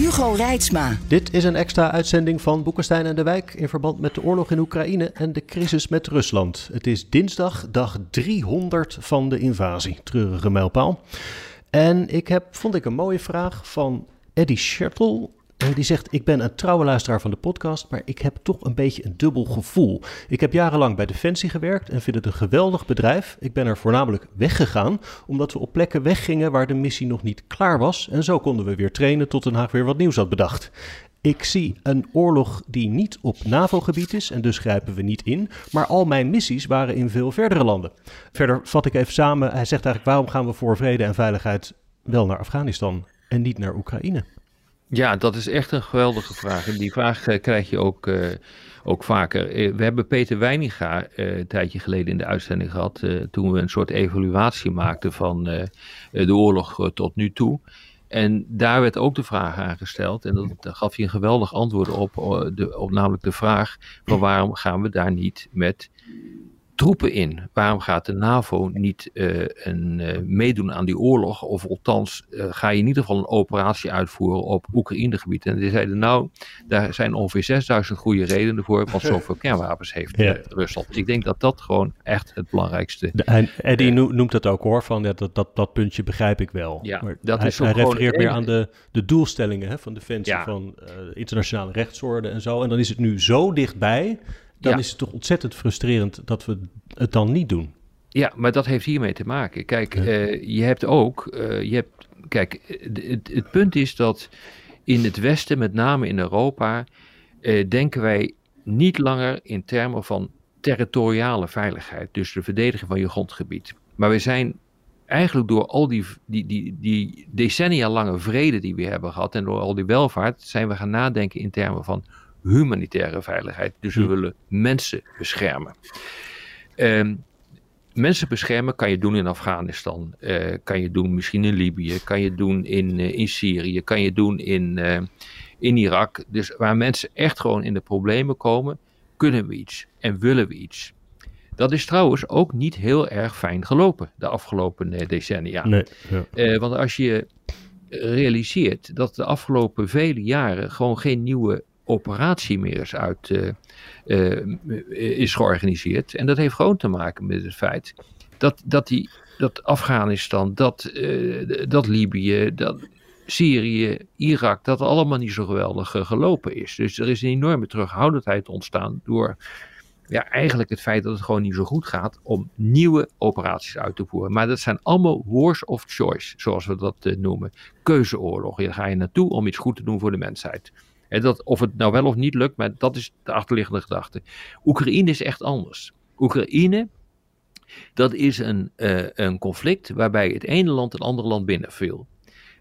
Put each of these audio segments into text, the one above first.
Hugo Reitsma. Dit is een extra uitzending van Boekenstein en de Wijk in verband met de oorlog in Oekraïne en de crisis met Rusland. Het is dinsdag, dag 300 van de invasie. Treurige mijlpaal. En ik heb, vond ik een mooie vraag van Eddie Schertel. Eh, die zegt: Ik ben een trouwe luisteraar van de podcast, maar ik heb toch een beetje een dubbel gevoel. Ik heb jarenlang bij Defensie gewerkt en vind het een geweldig bedrijf. Ik ben er voornamelijk weggegaan omdat we op plekken weggingen waar de missie nog niet klaar was. En zo konden we weer trainen tot Den Haag weer wat nieuws had bedacht. Ik zie een oorlog die niet op NAVO-gebied is en dus grijpen we niet in. Maar al mijn missies waren in veel verdere landen. Verder vat ik even samen. Hij zegt eigenlijk: waarom gaan we voor vrede en veiligheid wel naar Afghanistan en niet naar Oekraïne? Ja, dat is echt een geweldige vraag. En die vraag eh, krijg je ook, uh, ook vaker. Uh, we hebben Peter Weininga een tijdje geleden in de uitzending gehad. toen we een soort evaluatie maakten van de oorlog tot nu toe. En daar werd ook de vraag aangesteld. En dat, daar gaf hij een geweldig antwoord op, de, op. Namelijk de vraag: van waarom gaan we daar niet met troepen in. Waarom gaat de NAVO niet uh, een, uh, meedoen aan die oorlog? Of althans, uh, ga je in ieder geval een operatie uitvoeren op Oekraïne-gebied? En die zeiden, nou, daar zijn ongeveer 6000 goede redenen voor, want zoveel kernwapens heeft ja. Rusland. Ik denk dat dat gewoon echt het belangrijkste is. En Eddie noemt dat ook hoor, van ja, dat, dat, dat puntje begrijp ik wel. Ja, maar dat hij, is hij refereert meer aan de, de doelstellingen hè, van Defensie, Ja. van internationale rechtsorde en zo. En dan is het nu zo dichtbij, dan Ja. is het toch ontzettend frustrerend dat we het dan niet doen. Ja, maar dat heeft hiermee te maken. Kijk, Ja. eh, je hebt ook, eh, je hebt, kijk, het, het punt is dat in het Westen, met name in Europa, eh, denken wij niet langer in termen van territoriale veiligheid, dus de verdediging van je grondgebied. Maar we zijn eigenlijk door al die, die, die, die decennia lange vrede die we hebben gehad en door al die welvaart, zijn we gaan nadenken in termen van humanitaire veiligheid. Dus we Hm. willen mensen beschermen. Ehm, mensen beschermen kan je doen in Afghanistan, eh, kan je doen misschien in Libië, kan je doen in, eh, in Syrië, kan je doen in, eh, in Irak. Dus waar mensen echt gewoon in de problemen komen, kunnen we iets en willen we iets. Dat is trouwens ook niet heel erg fijn gelopen de afgelopen decennia. Nee. Ja. Want als je realiseert dat de afgelopen vele jaren gewoon geen nieuwe operatie meer is, uit, eh, eh, is georganiseerd. En dat heeft gewoon te maken met het feit dat, dat, die, dat Afghanistan, dat, eh, dat Libië, dat Syrië, Irak, dat allemaal niet zo geweldig gelopen is. Dus er is een enorme terughoudendheid ontstaan door ja, eigenlijk het feit dat het gewoon niet zo goed gaat om nieuwe operaties uit te voeren. Maar dat zijn allemaal wars of choice, zoals we dat noemen. Keuzeoorlogen. Daar ga je naartoe om iets goed te doen voor de mensheid. Dat, of het nou wel of niet lukt, maar dat is de achterliggende gedachte. Oekraïne is echt anders. Oekraïne, dat is een, eh, een conflict waarbij het ene land het andere land binnenviel.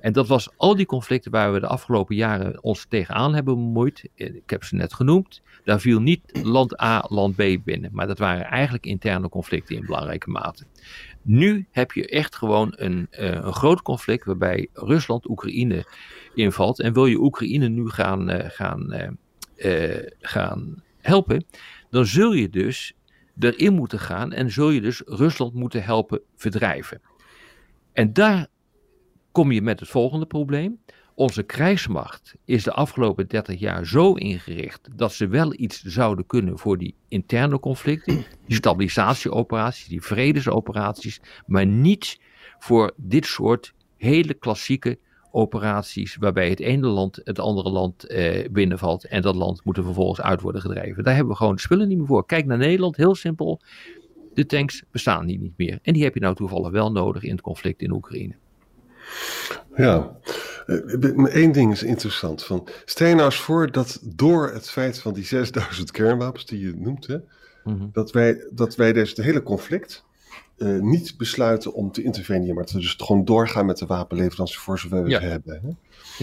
En dat was al die conflicten waar we de afgelopen jaren ons tegenaan hebben bemoeid. Eh, Ik heb ze net genoemd. Daar viel niet land A, land B binnen. Maar dat waren eigenlijk interne conflicten in belangrijke mate. Nu heb je echt gewoon een, eh, een groot conflict waarbij Rusland Oekraïne invalt. En wil je Oekraïne nu gaan, eh, gaan, eh, gaan helpen, dan zul je dus erin moeten gaan en zul je dus Rusland moeten helpen verdrijven. En daar kom je met het volgende probleem. Onze krijgsmacht is de afgelopen 30 jaar zo ingericht dat ze wel iets zouden kunnen voor die interne conflicten, die stabilisatieoperaties, die vredesoperaties, maar niet voor dit soort hele klassieke operaties waarbij het ene land het andere land eh, binnenvalt en dat land moet er vervolgens uit worden gedreven. Daar hebben we gewoon de spullen niet meer voor. Kijk naar Nederland, heel simpel. De tanks bestaan hier niet meer. En die heb je nou toevallig wel nodig in het conflict in Oekraïne. Ja, Eh, maar één ding is interessant. Van, stel je nou eens voor dat door het feit van die 6000 kernwapens die je noemt, hè, Mhm. dat wij, dat wij dus het hele conflict uh, niet besluiten om te interveneren, maar te dus gewoon doorgaan met de wapenleverantie voor zover we Ja. hebben. Hè?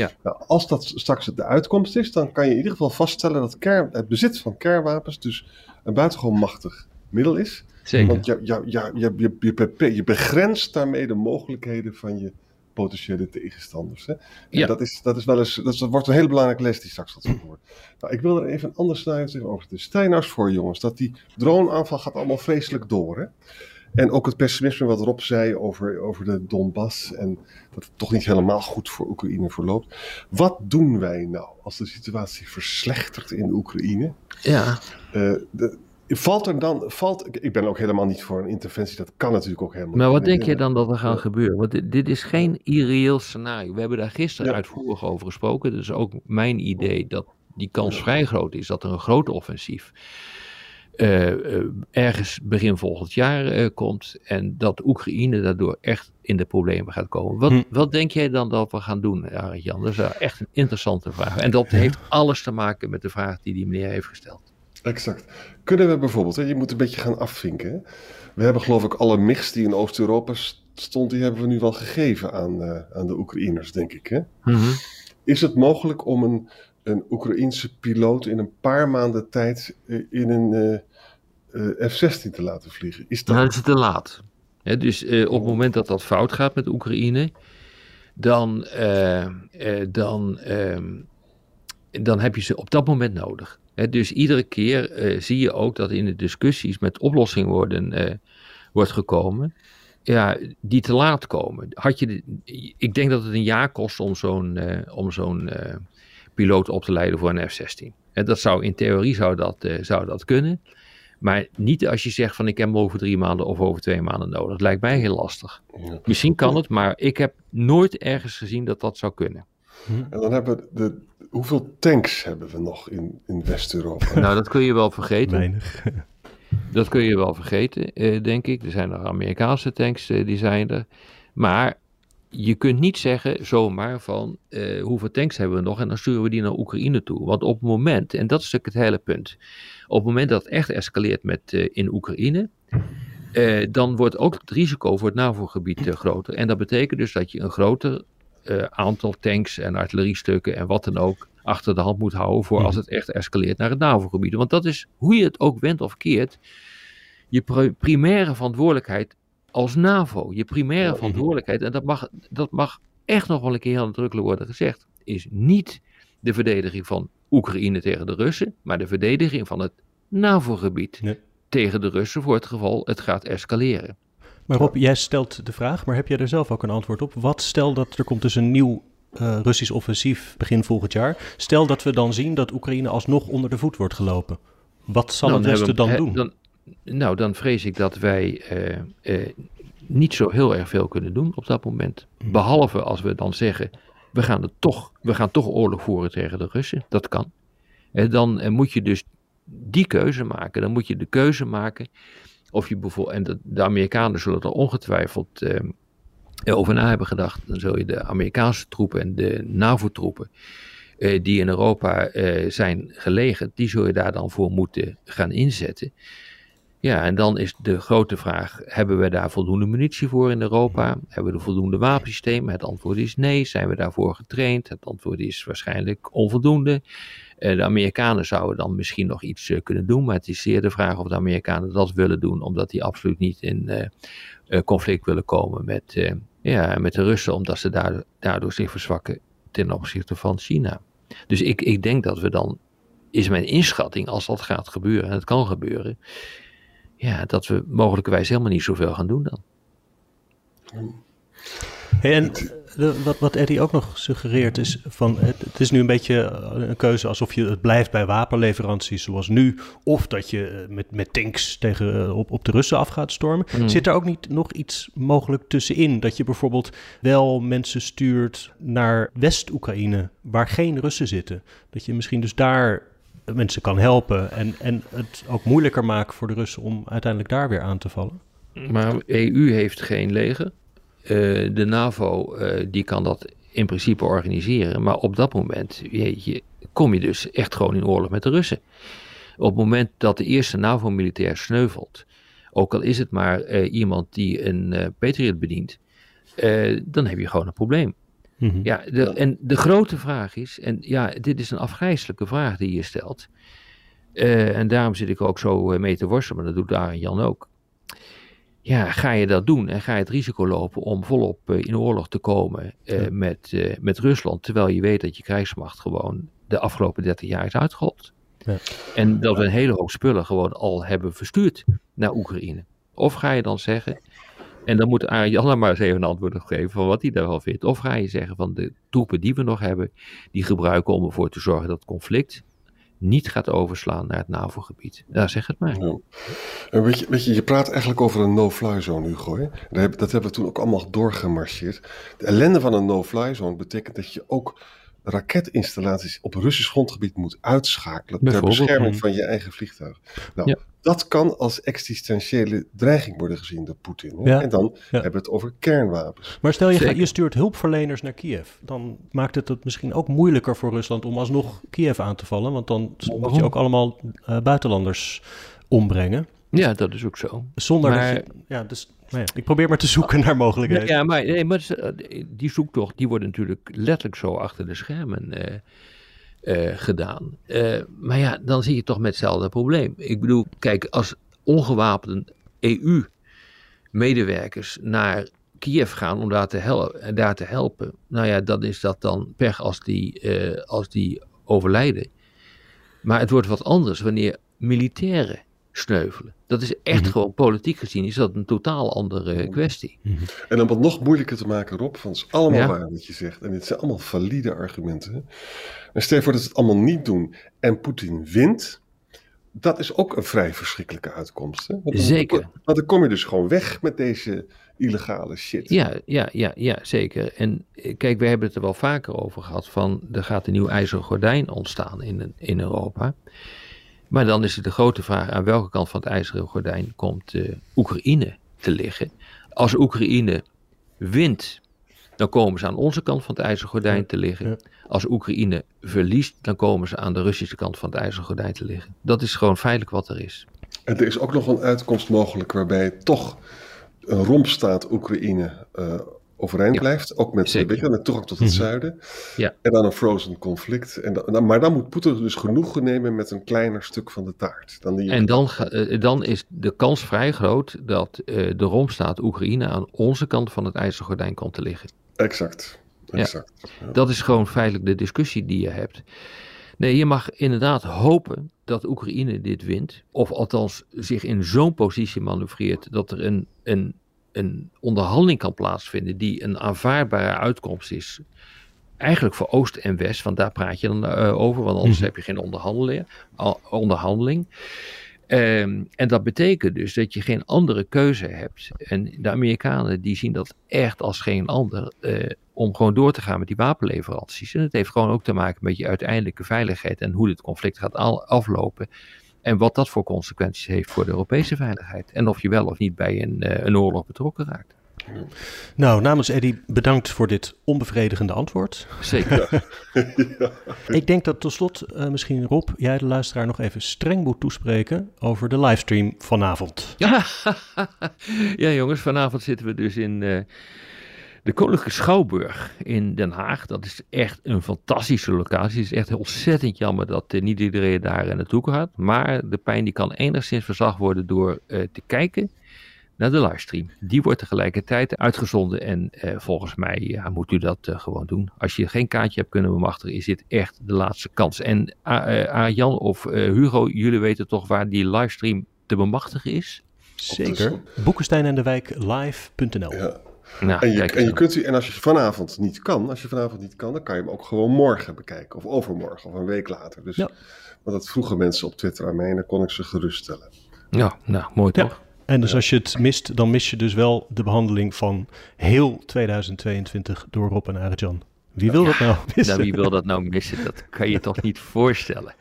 Ja. Nou, als dat straks de uitkomst is, dan kan je in ieder geval vaststellen dat kern, het bezit van kernwapens dus een buitengewoon machtig middel is. Zeker. Want je, je, je, je, je, je, je begrenst daarmee de mogelijkheden van je potentiële tegenstanders. Hè? En Ja. dat, is, dat, is wel eens, dat wordt een hele belangrijke les die straks gaat worden. Nou, ik wil er even een ander scenario tegenover zetten. Stel je nou eens voor, jongens, dat die droneaanval gaat allemaal vreselijk door. Hè? En ook het pessimisme wat Rob zei over, over de Donbass en dat het toch niet helemaal goed voor Oekraïne verloopt. Wat doen wij nou als de situatie verslechtert in de Oekraïne? Ja, Eh, de- valt er dan, valt, ik- ben ook helemaal niet voor een interventie, dat kan natuurlijk ook helemaal maar niet. wat denk je dan dat er gaat Ja. gebeuren? Want dit, dit is geen irreëel scenario. We hebben daar gisteren Ja. uitvoerig over gesproken. Dus ook mijn idee dat die kans vrij groot is dat er een groot offensief eh, eh, ergens begin volgend jaar eh, komt. En dat Oekraïne daardoor echt in de problemen gaat komen. Wat, Hm. wat denk jij dan dat we gaan doen, Arend Jan? Dat is echt een interessante vraag. En dat heeft alles te maken met de vraag die die meneer heeft gesteld. Exact. Kunnen we bijvoorbeeld, hè, je moet een beetje gaan afvinken. Hè? We hebben geloof ik alle mix die in Oost-Europa st- stond, die hebben we nu wel gegeven aan, eh, aan de Oekraïners, denk ik. Hè? Is het mogelijk om een, een Oekraïense piloot in een paar maanden tijd eh, in een eh, eh, F-16 te laten vliegen? Is dat... Nou, dat is te laat. Hè, dus op het moment dat dat fout gaat met Oekraïne, dan, dan, ehm, dan heb je ze op dat moment nodig. Dus iedere keer eh, zie je ook dat in de discussies met oplossingen worden, eh, wordt gekomen. Ja, die te laat komen. Had je de- ik denk dat het een jaar kost om zo'n eh, om zo'n piloot op te leiden voor een F-16. Hè, dat zou in theorie zou dat, zou dat kunnen. Maar niet als je zegt van ik heb hem over drie maanden of over twee maanden nodig. Dat lijkt mij heel lastig. Ja. Misschien kan het, maar ik heb nooit ergens gezien dat dat zou kunnen. En dan hebben we de, hoeveel tanks hebben we nog in, in West-Europa? Nou, dat kun je wel vergeten. Weinig. Dat kun je wel vergeten, eh, denk ik. Er zijn nog Amerikaanse tanks, eh, die zijn er. Maar je kunt niet zeggen zomaar van eh, hoeveel tanks hebben we nog en dan sturen we die naar Oekraïne toe. Want op het moment, en dat is natuurlijk het hele punt, op het moment dat het echt escaleert met, eh, in Oekraïne, eh, dan wordt ook het risico voor het NAVO-gebied groter. En dat betekent dus dat je een groter eh, aantal tanks en artilleriestukken en wat dan ook achter de hand moet houden voor als het echt escaleert naar het NAVO-gebied. Want dat is, hoe je het ook wendt of keert, je pri- primaire verantwoordelijkheid als NAVO. Je primaire verantwoordelijkheid, en dat mag, dat mag echt nog wel een keer heel nadrukkelijk worden gezegd, is niet de verdediging van Oekraïne tegen de Russen, maar de verdediging van het NAVO-gebied Nee. tegen de Russen voor het geval het gaat escaleren. Maar Rob, jij stelt de vraag, maar heb jij er zelf ook een antwoord op? Wat stel dat er komt dus een nieuw eh, Russisch offensief begin volgend jaar. Stel dat we dan zien dat Oekraïne alsnog onder de voet wordt gelopen. Wat zal het Westen we- dan doen? Dan, nou, dan vrees ik dat wij eh, eh, niet zo heel erg veel kunnen doen op dat moment. Hmm. Behalve als we dan zeggen, we gaan, het toch, we gaan toch oorlog voeren tegen de Russen. Dat kan. En dan moet je dus die keuze maken. Dan moet je de keuze maken of je bijvoorbeeld, en de, Amerikanen zullen er ongetwijfeld eh, over na hebben gedacht. Dan zul je de Amerikaanse troepen en de NAVO-troepen eh, die in Europa eh, zijn gelegen, die zul je daar dan voor moeten gaan inzetten. Ja, en dan is de grote vraag: hebben we daar voldoende munitie voor in Europa? Hebben we voldoende wapensystemen? Het antwoord is nee. Zijn we daarvoor getraind? Het antwoord is waarschijnlijk onvoldoende. Eh, de Amerikanen zouden dan misschien nog iets eh, kunnen doen, maar het is zeer de vraag of de Amerikanen dat willen doen, omdat die absoluut niet in eh, eh, conflict willen komen met, eh, ja, met de Russen, omdat ze daardoor, daardoor zich verzwakken ten opzichte van China. Dus ik, ik denk dat we dan, is mijn inschatting, als dat gaat gebeuren, en het kan gebeuren, ja, dat we mogelijkerwijs helemaal niet zoveel gaan doen dan. Hey, en wat, wat Eddie ook nog suggereert is van het, is nu een beetje eh, een keuze alsof je het blijft bij wapenleveranties zoals nu, of dat je eh, met, met tanks tegen, eh, op, op de Russen af gaat stormen. Hmm. Zit er ook niet nog iets mogelijk tussenin? Dat je bijvoorbeeld wel mensen stuurt naar West-Oekraïne, waar geen Russen zitten. Dat je misschien dus daar mensen kan helpen en, en het ook moeilijker maakt voor de Russen om uiteindelijk daar weer aan te vallen. Maar EU heeft geen leger. Eh, de NAVO eh, die kan dat in principe organiseren. Maar op dat moment jeetje, kom je dus echt gewoon in oorlog met de Russen. Op het moment dat de eerste NAVO-militair sneuvelt. ook al is het maar eh, iemand die een uh, Patriot bedient, uh, dan heb je gewoon een probleem. Mm -hmm. Ja, de, en de grote vraag is, en ja, dit is een afgrijzelijke vraag die je stelt. Uh, en daarom zit ik ook zo mee te worstelen, maar dat doet Arjen Jan ook. Ja, ga je dat doen en ga je het risico lopen om volop in oorlog te komen ja. met, met Rusland, terwijl je weet dat je krijgsmacht gewoon de afgelopen 30 jaar is uitgehold? Ja. En dat we een hele hoop spullen gewoon al hebben verstuurd naar Oekraïne. Of ga je dan zeggen, en dan moet Arjan maar eens even een antwoord op geven van wat hij daarvan vindt. Of ga je zeggen van de troepen die we nog hebben, die gebruiken om ervoor te zorgen dat conflict niet gaat overslaan naar het NAVO-gebied. Ja, zeg het maar. En weet, je, je, praat eigenlijk over een no-fly zone, Hugo. Dat hebben we toen ook allemaal doorgemarcheerd. De ellende van een no-fly zone betekent dat je ook raketinstallaties op Russisch grondgebied moet uitschakelen ter bescherming van je eigen vliegtuig. Nou, ja. dat kan als existentiële dreiging worden gezien door Poetin. Ja. En dan hebben we het over kernwapens. Maar stel je, gaat, je stuurt hulpverleners naar Kiev, dan maakt het het misschien ook moeilijker voor Rusland om alsnog Kiev aan te vallen, want dan moet je ook allemaal uh, buitenlanders ombrengen. Ja, dat is ook zo. Zonder maar, dat je, ja, dus nou ja, ik probeer maar te zoeken naar mogelijkheden. Ja, maar, nee, maar die zoektocht die wordt natuurlijk letterlijk zo achter de schermen uh, uh, gedaan. Uh, maar ja, dan zie je toch met hetzelfde probleem. Ik bedoel, kijk, als ongewapende EU-medewerkers naar Kiev gaan om daar te, hel daar te helpen, nou ja, dan is dat dan pech als die, als die overlijden. Maar het wordt wat anders wanneer militairen sneuvelen. Dat is echt mm -hmm. gewoon politiek gezien is dat een totaal andere kwestie. Mm -hmm. En om het nog moeilijker te maken, Rob, van het is allemaal ja. waar wat je zegt. En dit zijn allemaal valide argumenten. En stel voor dat ze het allemaal niet doen en Poetin wint. Dat is ook een vrij verschrikkelijke uitkomst. Hè? Want dan, zeker. Want dan kom je dus gewoon weg met deze illegale shit. Ja, ja, ja, ja, zeker. En kijk, we hebben het er wel vaker over gehad van er gaat een nieuw ijzeren gordijn ontstaan in, in Europa. Maar dan is het de grote vraag aan welke kant van het ijzeren gordijn komt uh, Oekraïne te liggen. Als Oekraïne wint, dan komen ze aan onze kant van het ijzeren gordijn te liggen. Ja. Als Oekraïne verliest, dan komen ze aan de Russische kant van het ijzeren gordijn te liggen. Dat is gewoon feitelijk wat er is. En er is ook nog een uitkomst mogelijk waarbij toch een rompstaat Oekraïne uh, overeind ja. blijft. Ook met, weet je, met toegang tot het mm -hmm. zuiden. Ja. En dan een frozen conflict. En dan, maar dan moet Poetin dus genoeg nemen met een kleiner stuk van de taart. Dan die en dan, uh, dan is de kans vrij groot dat uh, de rompstaat Oekraïne aan onze kant van het ijzeren gordijn komt te liggen. Exact. exact. Ja. Dat is gewoon feitelijk de discussie die je hebt. Nee, je mag inderdaad hopen dat Oekraïne dit wint. Of althans zich in zo'n positie manoeuvreert dat er een, een een onderhandeling kan plaatsvinden die een aanvaardbare uitkomst is. Eigenlijk voor Oost en West, want daar praat je dan uh, over, want anders mm. heb je geen onderhandeling. onderhandeling. Um, en dat betekent dus dat je geen andere keuze hebt. En de Amerikanen die zien dat echt als geen ander uh, om gewoon door te gaan met die wapenleveranties. En het heeft gewoon ook te maken met je uiteindelijke veiligheid en hoe dit conflict gaat aflopen. En wat dat voor consequenties heeft voor de Europese veiligheid. En of je wel of niet bij een, uh, een oorlog betrokken raakt. Nou, namens Eddy bedankt voor dit onbevredigende antwoord. Zeker. ja. Ik denk dat tot slot uh, misschien Rob, jij de luisteraar nog even streng moet toespreken over de livestream vanavond. Ja, ja jongens, vanavond zitten we dus in... Uh, de Koninklijke Schouwburg in Den Haag, dat is echt een fantastische locatie. Het is echt ontzettend jammer dat uh, niet iedereen daar naartoe gaat. Maar de pijn die kan enigszins verzacht worden door uh, te kijken naar de livestream. Die wordt tegelijkertijd uitgezonden en uh, volgens mij ja, moet u dat gewoon doen. Als je geen kaartje hebt kunnen bemachtigen, is dit echt de laatste kans. En Arjan of Hugo, jullie weten toch waar die livestream te bemachtigen is? Zeker. Boekenstein en de Wijk live.nl. Ja. Nou, en, je, en, je kunt en als je vanavond niet kan, als je vanavond niet kan, dan kan je hem ook gewoon morgen bekijken. Of overmorgen, of een week later. Dus, ja. Want dat vroegen mensen op Twitter aan mij en dan kon ik ze geruststellen. Ja, nou, mooi toch? Ja. En dus als je het mist, dan mis je dus wel de behandeling van heel 2022 door Rob en Arjan. Wie wil dat nou missen? Nou, wie wil dat nou missen? Dat kan je toch niet voorstellen.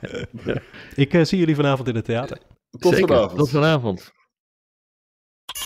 Ik uh, zie jullie vanavond in het theater. Tot Zeker. vanavond. Tot vanavond.